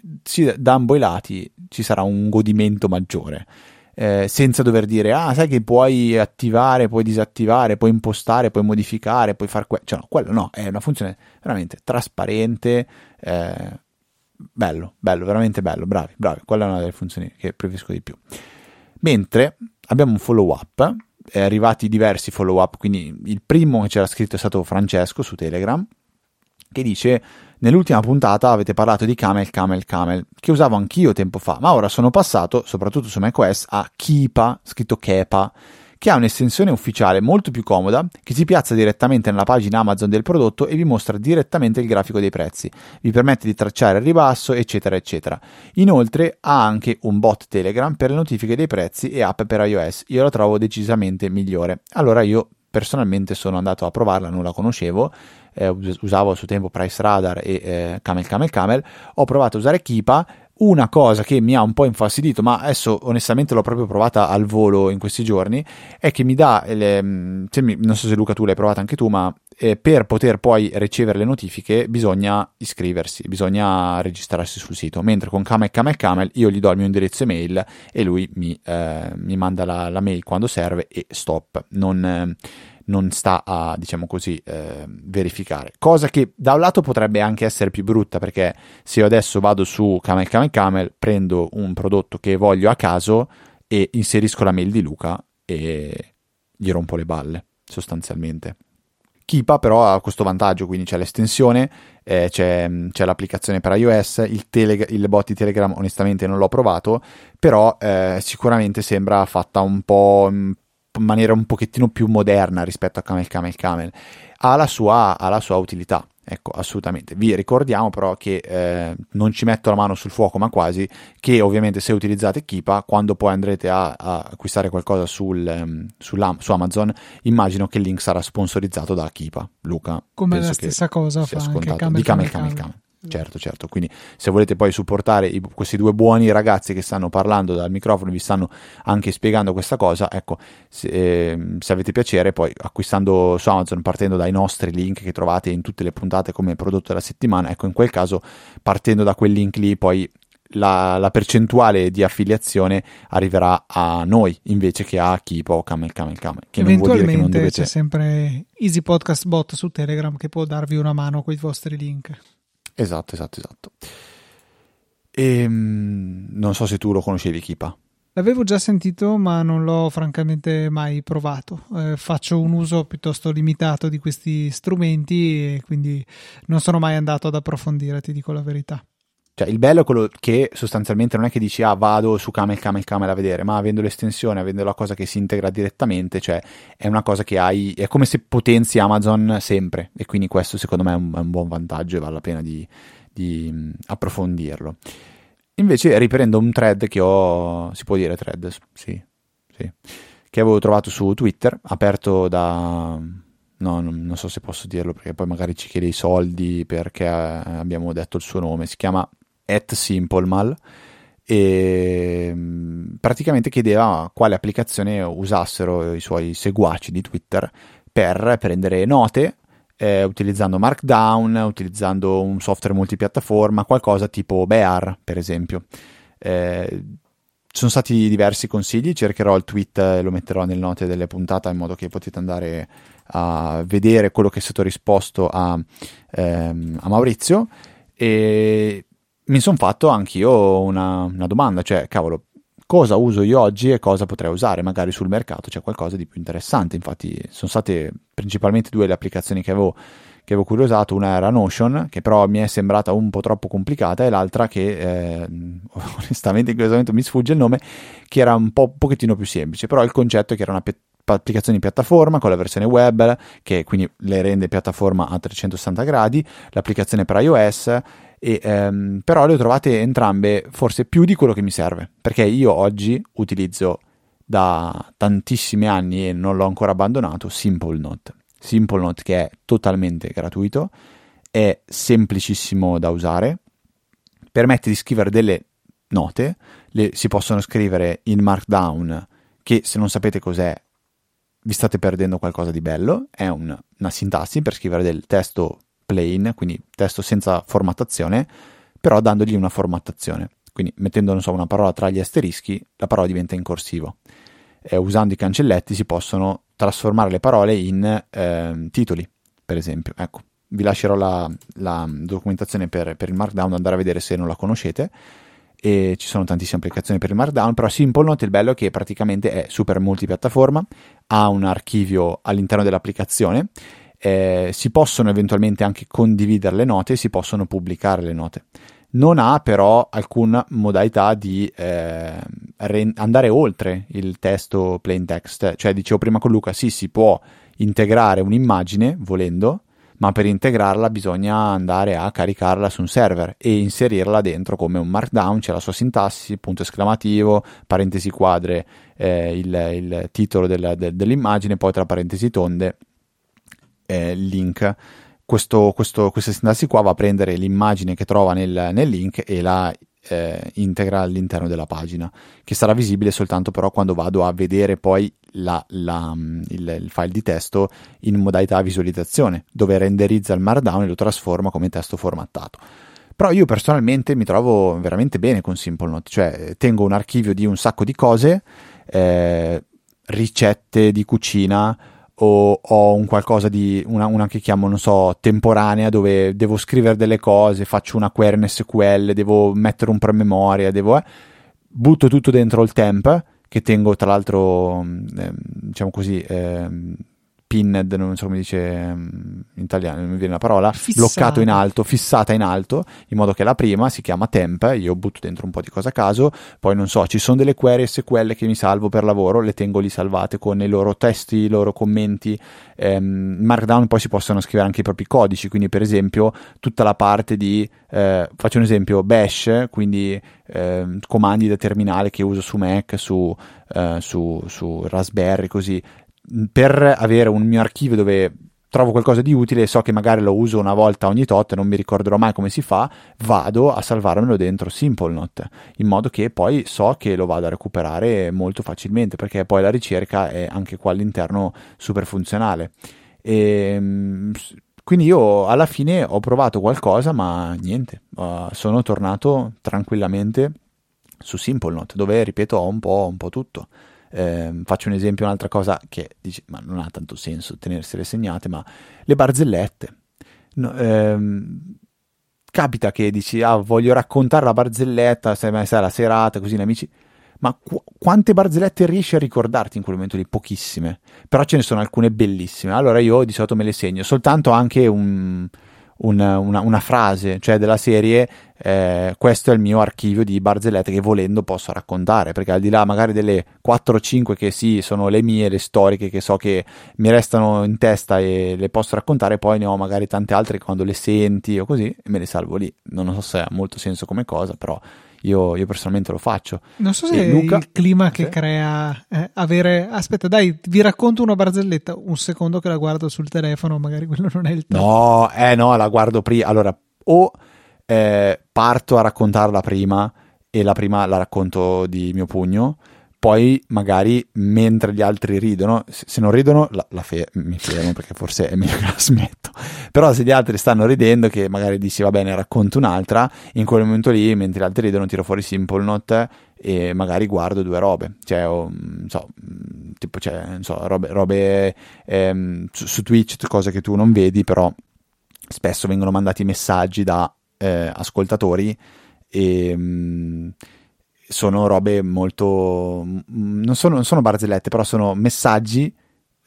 da ambo i lati ci sarà un godimento maggiore. Eh, senza dover dire, ah, sai che puoi attivare, puoi disattivare, puoi impostare, puoi modificare, puoi fare quello. Cioè, no, quello no, è una funzione veramente trasparente. Eh, bello, bello, veramente bello, bravi, bravi. Quella è una delle funzioni che preferisco di più. Mentre abbiamo un follow up è arrivati diversi follow up, quindi il primo che c'era scritto è stato Francesco su Telegram, che dice nell'ultima puntata avete parlato di Camel, Camel, Camel, che usavo anch'io tempo fa, ma ora sono passato, soprattutto su macOS, a Kipa, scritto Kepa, che ha un'estensione ufficiale molto più comoda, che si piazza direttamente nella pagina Amazon del prodotto e vi mostra direttamente il grafico dei prezzi, vi permette di tracciare il ribasso, eccetera, eccetera. Inoltre ha anche un bot Telegram per le notifiche dei prezzi e app per iOS. Io la trovo decisamente migliore. Allora io personalmente sono andato a provarla, non la conoscevo, eh, usavo a suo tempo Price Radar e eh, Camel Camel Camel, ho provato a usare Kipa, una cosa che mi ha un po' infastidito, ma adesso onestamente l'ho proprio provata al volo in questi giorni, è che mi dà, le, non so se Luca tu l'hai provata anche tu, ma eh, per poter poi ricevere le notifiche bisogna iscriversi, bisogna registrarsi sul sito, mentre con Camel Camel Camel io gli do il mio indirizzo email e lui mi, eh, mi manda la, la, mail quando serve e stop. Non, eh, non sta a, diciamo così, eh, verificare. Cosa che da un lato potrebbe anche essere più brutta, perché se io adesso vado su Camel Camel Camel, prendo un prodotto che voglio a caso e inserisco la mail di Luca e gli rompo le balle, sostanzialmente. Kipa però ha questo vantaggio, quindi c'è l'estensione, eh, c'è, c'è, l'applicazione per iOS, il, tele, il, bot di Telegram onestamente non l'ho provato, però eh, sicuramente sembra fatta un po' in maniera un pochettino più moderna rispetto a Camel Camel Camel, ha la sua, ha la sua utilità. Ecco, assolutamente. Vi ricordiamo però che eh, non ci metto la mano sul fuoco, ma quasi, che ovviamente se utilizzate Kipa, quando poi andrete a, a acquistare qualcosa sul, um, su Amazon, immagino che il link sarà sponsorizzato da Kipa. Luca. Come la stessa cosa fa anche Camel, di Camel Camel Camel. Camel. Certo, certo. Quindi se volete poi supportare i, questi due buoni ragazzi che stanno parlando dal microfono, vi stanno anche spiegando questa cosa, ecco, se, eh, se, avete piacere, poi acquistando su Amazon partendo dai nostri link che trovate in tutte le puntate come prodotto della settimana, ecco, in quel caso partendo da quel link lì poi la, la, percentuale di affiliazione arriverà a noi invece che a Kipo o Camel Camel Camel. Che Eventualmente non dovete... c'è sempre Easy Podcast Bot su Telegram che può darvi una mano con i vostri link. Esatto, esatto, esatto. E, ehm, non so se tu lo conoscevi, Kipa. L'avevo già sentito, ma non l'ho francamente mai provato. Eh, faccio un uso piuttosto limitato di questi strumenti e quindi non sono mai andato ad approfondire, ti dico la verità. Cioè, il bello è quello che sostanzialmente non è che dici ah vado su Camel Camel Camel a vedere, ma avendo l'estensione, avendo la cosa che si integra direttamente, cioè è una cosa che hai, è come se potenzi Amazon sempre. E quindi questo secondo me è un, è un buon vantaggio e vale la pena di, di approfondirlo. Invece riprendo un thread che ho, si può dire thread, sì, sì, che avevo trovato su Twitter, aperto da no, non, non, so se posso dirlo perché poi magari ci chiede i soldi perché abbiamo detto il suo nome, si chiama at Simplemal e mm, praticamente chiedeva quale applicazione usassero i suoi seguaci di Twitter per prendere note eh, utilizzando Markdown, utilizzando un software multipiattaforma, qualcosa tipo Bear per esempio. Eh, sono stati diversi consigli, cercherò il tweet e lo metterò nelle note delle puntate in modo che potete andare a vedere quello che è stato risposto a, ehm, a Maurizio e mi sono fatto anch'io una, una domanda, cioè, cavolo, cosa uso io oggi e cosa potrei usare, magari sul mercato c'è qualcosa di più interessante. Infatti, sono state principalmente due le applicazioni che avevo, che avevo curiosato: una era Notion, che però mi è sembrata un po' troppo complicata, e l'altra che eh, onestamente in questo momento mi sfugge il nome, che era un po' pochettino più semplice. Però il concetto è che era una applicazioni piattaforma con la versione web che quindi le rende piattaforma a 360 gradi, l'applicazione per iOS e, ehm, però le ho trovate entrambe forse più di quello che mi serve perché io oggi utilizzo da tantissimi anni e non l'ho ancora abbandonato Simple Note. Simple Note che è totalmente gratuito è semplicissimo da usare permette di scrivere delle note le, si possono scrivere in markdown che se non sapete cos'è vi state perdendo qualcosa di bello, è un, una sintassi per scrivere del testo plain, quindi testo senza formattazione, però dandogli una formattazione. Quindi mettendo so, una parola tra gli asterischi, la parola diventa in corsivo. E usando i cancelletti si possono trasformare le parole in eh, titoli, per esempio. Ecco, vi lascerò la, la documentazione per, per il Markdown, andare a vedere se non la conoscete e ci sono tantissime applicazioni per il Markdown, però Simple Note il bello è che praticamente è super multipiattaforma, ha un archivio all'interno dell'applicazione, eh, si possono eventualmente anche condividere le note e si possono pubblicare le note. non ha però alcuna modalità di eh, re- andare oltre il testo plain text. Cioè, dicevo prima con Luca, sì, si può integrare un'immagine volendo, ma per integrarla bisogna andare a caricarla su un server e inserirla dentro come un markdown, c'è la sua sintassi, punto esclamativo, parentesi quadre, eh, il, il, titolo del, de, dell'immagine, poi tra parentesi tonde eh, link questo, questo, questa sintassi qua va a prendere l'immagine che trova nel, nel link e la eh, integra all'interno della pagina, che sarà visibile soltanto però quando vado a vedere poi la, la, il, il, file di testo in modalità visualizzazione, dove renderizza il markdown e lo trasforma come testo formattato. Però io personalmente mi trovo veramente bene con SimpleNote, cioè tengo un archivio di un sacco di cose, eh, ricette di cucina, o ho un qualcosa di una, una, che chiamo, non so, temporanea dove devo scrivere delle cose, faccio una query in SQL, devo mettere un promemoria, devo eh, butto tutto dentro il temp che tengo tra l'altro eh, diciamo così eh, pinned, non so come dice in italiano, non mi viene la parola, fissata. bloccato in alto, fissata in alto, in modo che la prima si chiama temp, io butto dentro un po' di cose a caso, poi non so, ci sono delle query SQL che mi salvo per lavoro, le tengo lì salvate con i loro testi, i loro commenti, ehm, Markdown poi si possono scrivere anche i propri codici, quindi per esempio tutta la parte di, eh, faccio un esempio, bash, quindi eh, comandi da terminale che uso su Mac, su, eh, su, su Raspberry, così per avere un mio archivio dove trovo qualcosa di utile e so che magari lo uso una volta ogni tot e non mi ricorderò mai come si fa, vado a salvarmelo dentro SimpleNote, in modo che poi so che lo vado a recuperare molto facilmente, perché poi la ricerca è anche qua all'interno super funzionale. E, ehm, quindi io alla fine ho provato qualcosa, ma niente, uh, sono tornato tranquillamente su SimpleNote, dove ripeto ho un po', un po tutto. Eh, faccio un esempio, un'altra cosa che dici, ma non ha tanto senso tenersele segnate, ma le barzellette. No, ehm, capita che dici, ah, voglio raccontare la barzelletta, sai, sai la serata, così, amici. Ma qu- quante barzellette riesci a ricordarti in quel momento lì? Pochissime. Però ce ne sono alcune bellissime. Allora io di solito me le segno. Soltanto anche un, una, una, una, frase, cioè della serie eh, questo è il mio archivio di barzellette che volendo posso raccontare, perché al di là magari delle 4 o 5 che sì, sono le mie, le storiche che so che mi restano in testa e le posso raccontare, poi ne ho magari tante altre che quando le senti o così me le salvo lì. Non so se ha molto senso come cosa, però io, io, personalmente lo faccio. Non so se è Luca, il clima che crea eh, avere. Aspetta, dai, vi racconto una barzelletta. Un secondo che la guardo sul telefono, magari quello non è il tempo. No, eh no, la guardo prima. Allora, o eh, parto a raccontarla prima e la prima la racconto di mio pugno poi magari mentre gli altri ridono, se non ridono la, la fe- mi fermo perché forse è meglio che la smetto, però se gli altri stanno ridendo che magari dici va bene racconto un'altra, in quel momento lì mentre gli altri ridono tiro fuori Simple Note e magari guardo due robe, cioè o, non so, tipo cioè, non so, robe, robe ehm, su, su, Twitch, cose che tu non vedi, però spesso vengono mandati messaggi da eh, ascoltatori e... Mh, mm, sono robe molto... non sono, non sono barzellette, però sono messaggi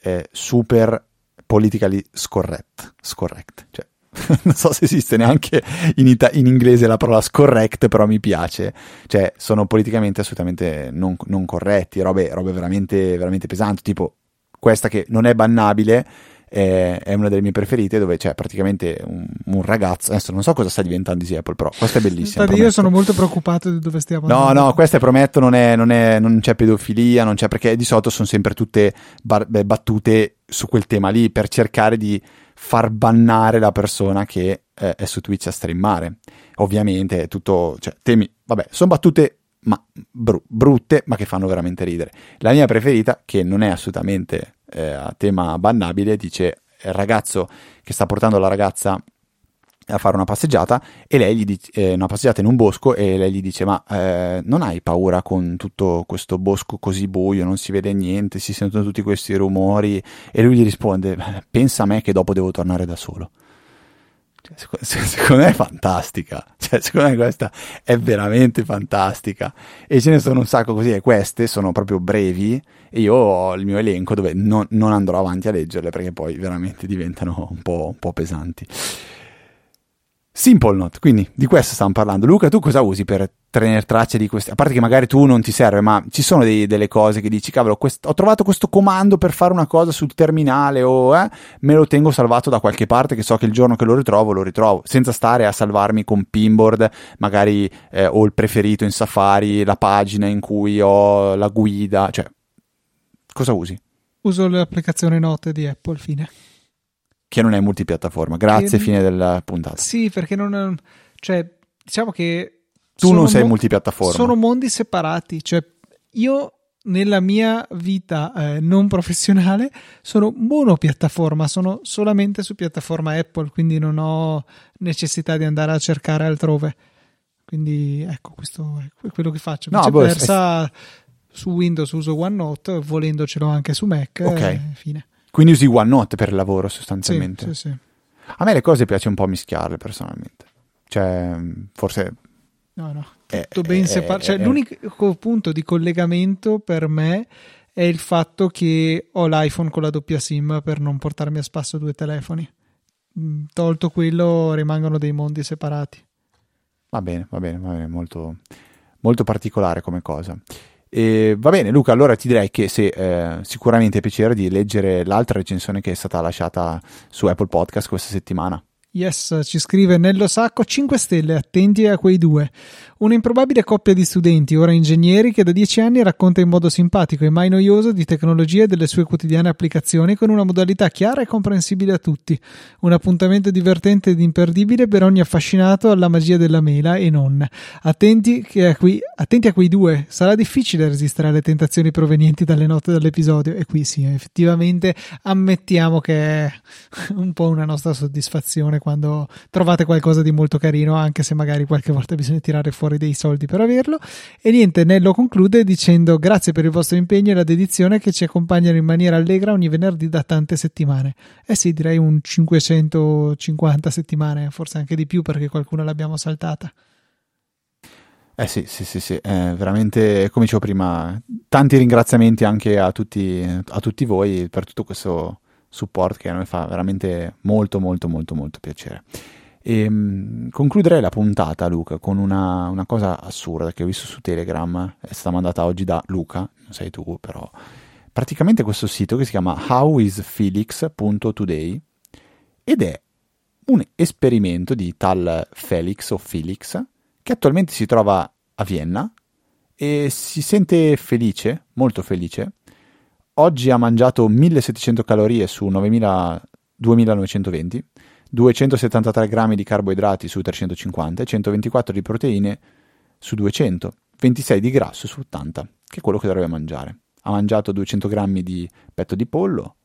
eh, super politically scorrect. scorrect. Cioè, non so se esiste neanche in, ita- in, inglese la parola scorrect, però mi piace. Cioè, sono politicamente assolutamente non, non corretti, robe, robe veramente, veramente pesanti, tipo questa che non è bannabile, è, è, una delle mie preferite dove c'è praticamente un, un, ragazzo adesso non so cosa sta diventando Easy Apple però questa è bellissima Infatti io sono molto preoccupato di dove stiamo andando. no no queste prometto non, è, non, è, non c'è pedofilia non c'è perché di solito sono sempre tutte bar, beh, battute su quel tema lì per cercare di far bannare la persona che eh, è su Twitch a streamare. Ovviamente è tutto cioè temi vabbè sono battute ma bru- brutte, ma che fanno veramente ridere. La mia preferita, che non è assolutamente eh, tema bannabile, dice il ragazzo che sta portando la ragazza a fare una passeggiata e lei gli dice eh, una passeggiata in un bosco e lei gli dice ma eh, non hai paura con tutto questo bosco così buio? Non si vede niente? Si sentono tutti questi rumori? E lui gli risponde pensa a me che dopo devo tornare da solo secondo me è fantastica, cioè, secondo me questa è veramente fantastica e ce ne sono un sacco così e queste sono proprio brevi e io ho il mio elenco dove non, non andrò avanti a leggerle perché poi veramente diventano un po', un po pesanti. Simple Note, quindi di questo stiamo parlando. Luca, tu cosa usi per tenere traccia di queste? A parte che magari tu non ti serve, ma ci sono dei, delle cose che dici, cavolo, quest- ho trovato questo comando per fare una cosa sul terminale o eh, me lo tengo salvato da qualche parte che so che il giorno che lo ritrovo lo ritrovo, senza stare a salvarmi con Pinboard, magari eh, ho il preferito in Safari, la pagina in cui ho la guida, cioè cosa usi? Uso l'applicazione Note di Apple, fine che non è multipiattaforma. Grazie, che... fine della puntata. Sì, perché non. Cioè, diciamo che. Tu non sei mo- multipiattaforma. Sono mondi separati. Cioè, io nella mia vita eh, non professionale sono monopiattaforma, sono solamente su piattaforma Apple, quindi non ho necessità di andare a cercare altrove. Quindi ecco, questo è quello che faccio. No, boh, è... su Windows uso OneNote, volendocelo anche su Mac. Ok. Eh, fine. Quindi usi OneNote per il lavoro sostanzialmente. Sì, sì, sì. A me le cose piace un po' mischiarle personalmente. Cioè, forse... No, no, tutto è, ben separato. Cioè, è, l'unico punto di collegamento per me è il fatto che ho l'iPhone con la doppia SIM per non portarmi a spasso due telefoni. Mm, tolto quello, rimangono dei mondi separati. Va bene, va bene, va bene, molto, molto particolare come cosa. E va bene, Luca, allora ti direi che se eh, sicuramente piacere di leggere l'altra recensione che è stata lasciata su Apple Podcast questa settimana. Yes, ci scrive Nello Sacco 5 stelle, attenti a quei due. Un'improbabile coppia di studenti, ora ingegneri, che da dieci anni racconta in modo simpatico e mai noioso di tecnologia e delle sue quotidiane applicazioni con una modalità chiara e comprensibile a tutti. Un appuntamento divertente ed imperdibile per ogni affascinato alla magia della mela e non. Attenti, a, qui, attenti a quei due, sarà difficile resistere alle tentazioni provenienti dalle note dell'episodio. E qui sì, effettivamente ammettiamo che è un po' una nostra soddisfazione quando trovate qualcosa di molto carino, anche se magari qualche volta bisogna tirare fuori fuori dei soldi per averlo. E niente, Nello conclude dicendo grazie per il vostro impegno e la dedizione che ci accompagnano in maniera allegra ogni venerdì da tante settimane. Eh sì, direi un 550 settimane, forse anche di più perché qualcuna l'abbiamo saltata. Eh sì, sì, sì, sì, eh, veramente, come dicevo prima, tanti ringraziamenti anche a tutti, a tutti voi per tutto questo support che a noi fa veramente molto, molto, molto, molto piacere. E, um, concluderei la puntata, Luca, con una, una, cosa assurda che ho visto su Telegram, è stata mandata oggi da Luca, non sei tu però, praticamente questo sito che si chiama howisfelix.today ed è un esperimento di tal Felix o Felix che attualmente si trova a Vienna e si sente felice, molto felice. Oggi ha mangiato 1700 calorie su 9000, 2920 273 grammi di carboidrati su 350 124 di proteine su 200, 26 di grasso su 80, che è quello che dovrebbe mangiare. Ha mangiato 200 grammi di petto di pollo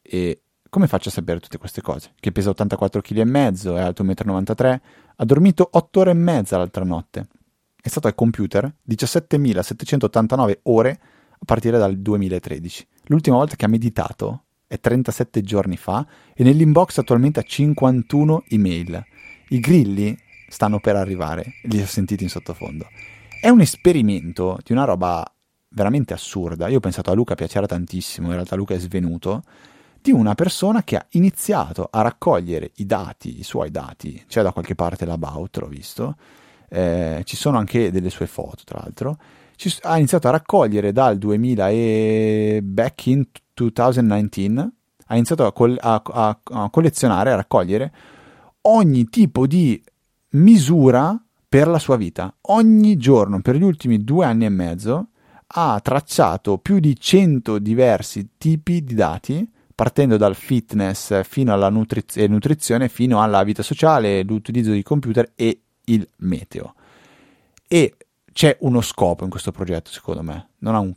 e come faccio a sapere tutte queste cose? Che pesa 84 kg e è alto 1,93 m, ha dormito 8 ore e mezza l'altra notte. È stato al computer 17.789 ore a partire dal 2013. L'ultima volta che ha meditato è 37 giorni fa e nell'inbox attualmente ha 51 email. I grilli stanno per arrivare, li ho sentiti in sottofondo. È un esperimento di una roba veramente assurda. Io ho pensato a Luca piacerà tantissimo, in realtà Luca è svenuto, di una persona che ha iniziato a raccogliere i dati, i suoi dati, c'è da qualche parte l'About, l'ho visto, eh, ci sono anche delle sue foto tra l'altro, ci, ha iniziato a raccogliere dal 2000 e back in 2019 ha iniziato a, col- a, a, a collezionare, a raccogliere ogni tipo di misura per la sua vita. Ogni giorno, per gli ultimi due anni e mezzo, ha tracciato più di 100 diversi tipi di dati, partendo dal fitness fino alla nutriz- nutrizione, fino alla vita sociale, l'utilizzo di computer e il meteo. E c'è uno scopo in questo progetto, secondo me. Non ha un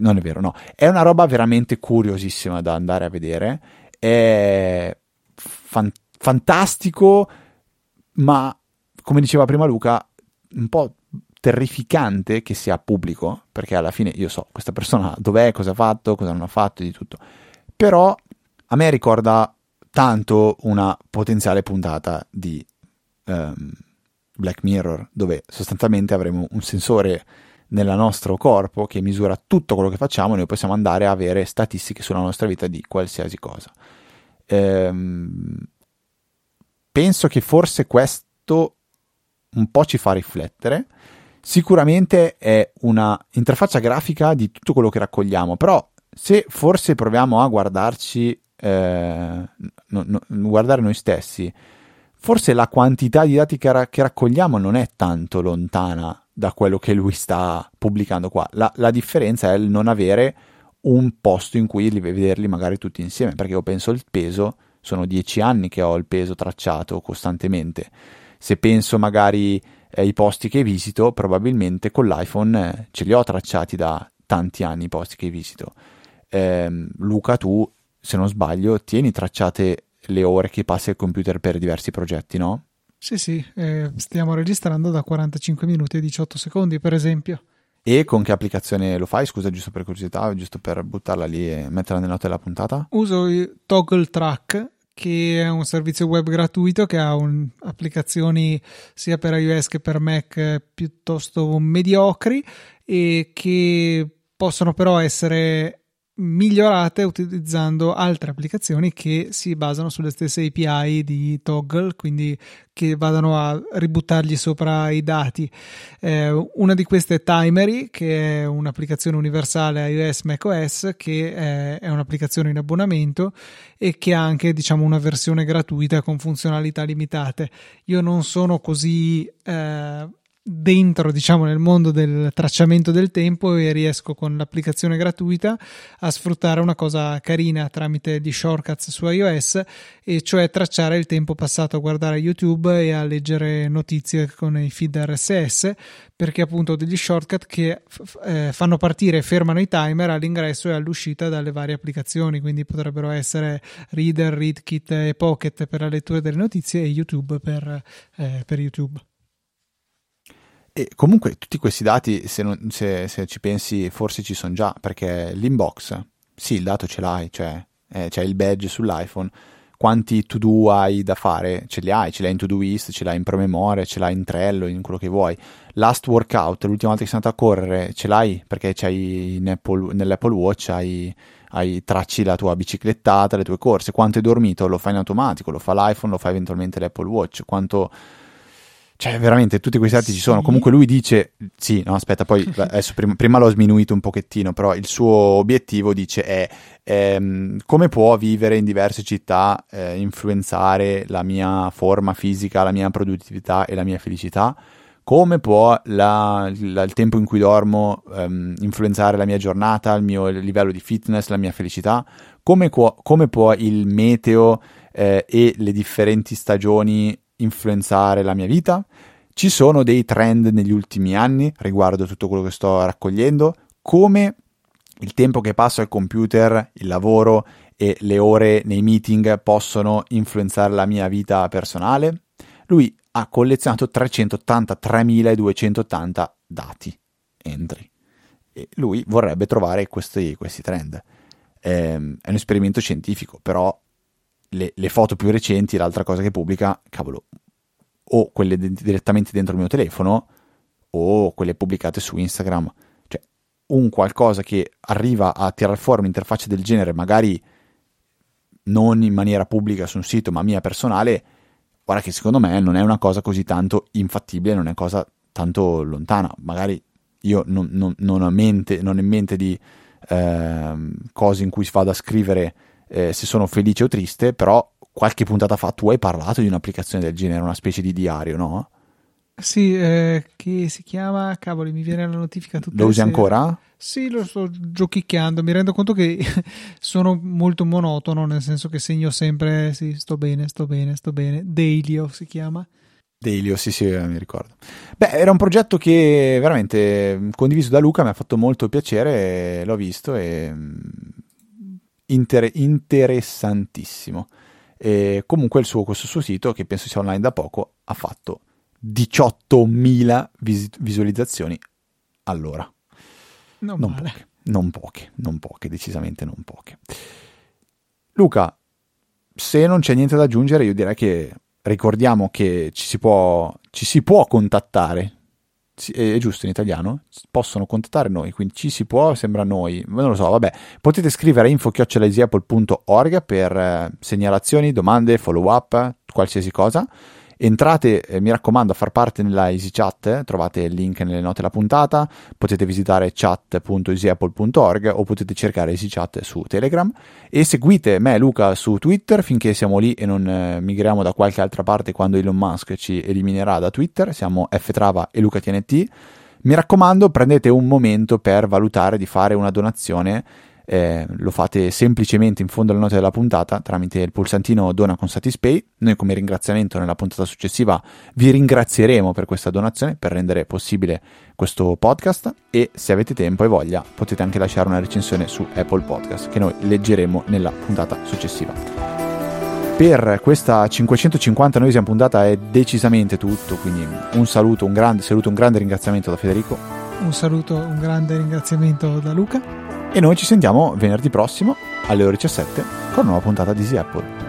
non è vero, no. È una roba veramente curiosissima da andare a vedere. È fan- fantastico, ma come diceva prima Luca, un po' terrificante che sia pubblico, perché alla fine io so questa persona dov'è, cosa ha fatto, cosa non ha fatto, di tutto. Però a me ricorda tanto una potenziale puntata di um, Black Mirror, dove sostanzialmente avremo un sensore nel nostro corpo che misura tutto quello che facciamo, noi possiamo andare a avere statistiche sulla nostra vita di qualsiasi cosa. Ehm, penso che forse questo un po' ci fa riflettere. Sicuramente è una interfaccia grafica di tutto quello che raccogliamo, però se forse proviamo a guardarci, eh, no, no, guardare noi stessi, forse la quantità di dati che, ra- che, raccogliamo non è tanto lontana da quello che lui sta pubblicando qua. La, la differenza è il non avere un posto in cui vederli magari tutti insieme, perché io penso il peso, sono dieci anni che ho il peso tracciato costantemente. Se penso magari ai posti che visito, probabilmente con l'iPhone eh, ce li ho tracciati da tanti anni i posti che visito. Eh, Luca, tu, se non sbaglio, tieni tracciate le ore che passi al computer per diversi progetti, no? Sì, sì, eh, stiamo registrando da 45 minuti e 18 secondi, per esempio. E con che applicazione lo fai? Scusa, giusto per curiosità, giusto per buttarla lì e metterla nelle note della puntata? Uso Toggle Track, che è un servizio web gratuito che ha un, applicazioni sia per iOS che per Mac piuttosto mediocri e che possono però essere migliorate utilizzando altre applicazioni che si basano sulle stesse API di Toggle, quindi che vadano a ributtargli sopra i dati. Eh, una di queste è Timery, che è un'applicazione universale iOS macOS, che è, è un'applicazione in abbonamento e che ha anche diciamo una versione gratuita con funzionalità limitate. Io non sono così eh, dentro diciamo nel mondo del tracciamento del tempo e riesco con l'applicazione gratuita a sfruttare una cosa carina tramite di shortcuts su iOS e cioè tracciare il tempo passato a guardare YouTube e a leggere notizie con i feed RSS perché appunto ho degli shortcut che eh, fanno partire e fermano i timer all'ingresso e all'uscita dalle varie applicazioni quindi potrebbero essere Reader, ReadKit e Pocket per la lettura delle notizie e YouTube per, eh, per YouTube e comunque tutti questi dati, se, non, se, se ci pensi, forse ci sono già, perché l'inbox, sì, il dato ce l'hai, cioè eh, c'è il badge sull'iPhone, quanti to-do hai da fare, ce li hai, ce l'hai in to-doist, ce l'hai in promemoria, ce l'hai in Trello, in quello che vuoi. Last workout, l'ultima volta che sei andato a correre, ce l'hai? Perché c'hai Apple, nell'Apple Watch, hai, hai, tracci la tua biciclettata, le tue corse, quanto hai dormito, lo fai in automatico, lo fa l'iPhone, lo fa eventualmente l'Apple Watch, quanto cioè, veramente tutti questi dati sì. ci sono. Comunque lui dice: Sì, no, aspetta, poi adesso prima, prima, l'ho sminuito un pochettino, però il suo obiettivo dice è ehm, come può vivere in diverse città eh, influenzare la mia forma fisica, la mia produttività e la mia felicità. Come può la, la, il tempo in cui dormo ehm, influenzare la mia giornata, il mio livello di fitness, la mia felicità? Come, come può il meteo eh, e le differenti stagioni influenzare la mia vita? Ci sono dei trend negli ultimi anni riguardo tutto quello che sto raccogliendo? Come il tempo che passo al computer, il lavoro e le ore nei meeting possono influenzare la mia vita personale? Lui ha collezionato 383.280 dati, entry. E lui vorrebbe trovare questi, questi trend. Ehm, è un esperimento scientifico, però le, le, foto più recenti, l'altra cosa che pubblica, cavolo, o quelle de- direttamente dentro il mio telefono o quelle pubblicate su Instagram. Cioè, un qualcosa che arriva a tirare fuori un'interfaccia del genere, magari non in maniera pubblica su un sito, ma mia personale, guarda che secondo me non è una cosa così tanto infattibile, non è una cosa tanto lontana. Magari io non, non, non ho, mente, non ho in mente di eh, cose in cui vado a scrivere eh, se sono felice o triste, però qualche puntata fa tu hai parlato di un'applicazione del genere, una specie di diario, no? Sì, eh, che si chiama, cavoli, mi viene la notifica tutta Lo usi ancora? Sì, lo sto giochicchiando, mi rendo conto che sono molto monotono, nel senso che segno sempre, sì, sto bene, sto bene, sto bene. Dailyo si chiama. Dailyo, sì, sì, mi ricordo. Beh, era un progetto che veramente condiviso da Luca, mi ha fatto molto piacere, l'ho visto e inter- interessantissimo. E comunque il suo, questo suo sito, che penso sia online da poco, ha fatto 18.000 vis- visualizzazioni all'ora. Non, non poche, non poche, non poche, decisamente non poche. Luca, se non c'è niente da aggiungere, io direi che ricordiamo che ci si può, ci si può contattare è giusto in italiano, possono contattare noi, quindi ci si può, sembra noi, non lo so, vabbè, potete scrivere a info-easyapple.org per eh, segnalazioni, domande, follow up, qualsiasi cosa Entrate, eh, mi raccomando, a far parte nella EasyChat, eh, trovate il link nelle note della puntata, potete visitare chat.easyapple.org o potete cercare EasyChat su Telegram e seguite me e Luca su Twitter finché siamo lì e non eh, migriamo da qualche altra parte quando Elon Musk ci eliminerà da Twitter, siamo ftrava e LucaTNT. Mi raccomando, prendete un momento per valutare di fare una donazione eh, lo fate semplicemente in fondo alle note della puntata tramite il pulsantino dona con Satispay. Noi come ringraziamento nella puntata successiva vi ringrazieremo per questa donazione per rendere possibile questo podcast e se avete tempo e voglia potete anche lasciare una recensione su Apple Podcast che noi leggeremo nella puntata successiva. Per questa 550 noi siamo puntata è decisamente tutto, quindi un saluto, un grande saluto, un grande ringraziamento da Federico. Un saluto, un grande ringraziamento da Luca e noi ci sentiamo venerdì prossimo alle ore 17 con una nuova puntata di Easy Apple.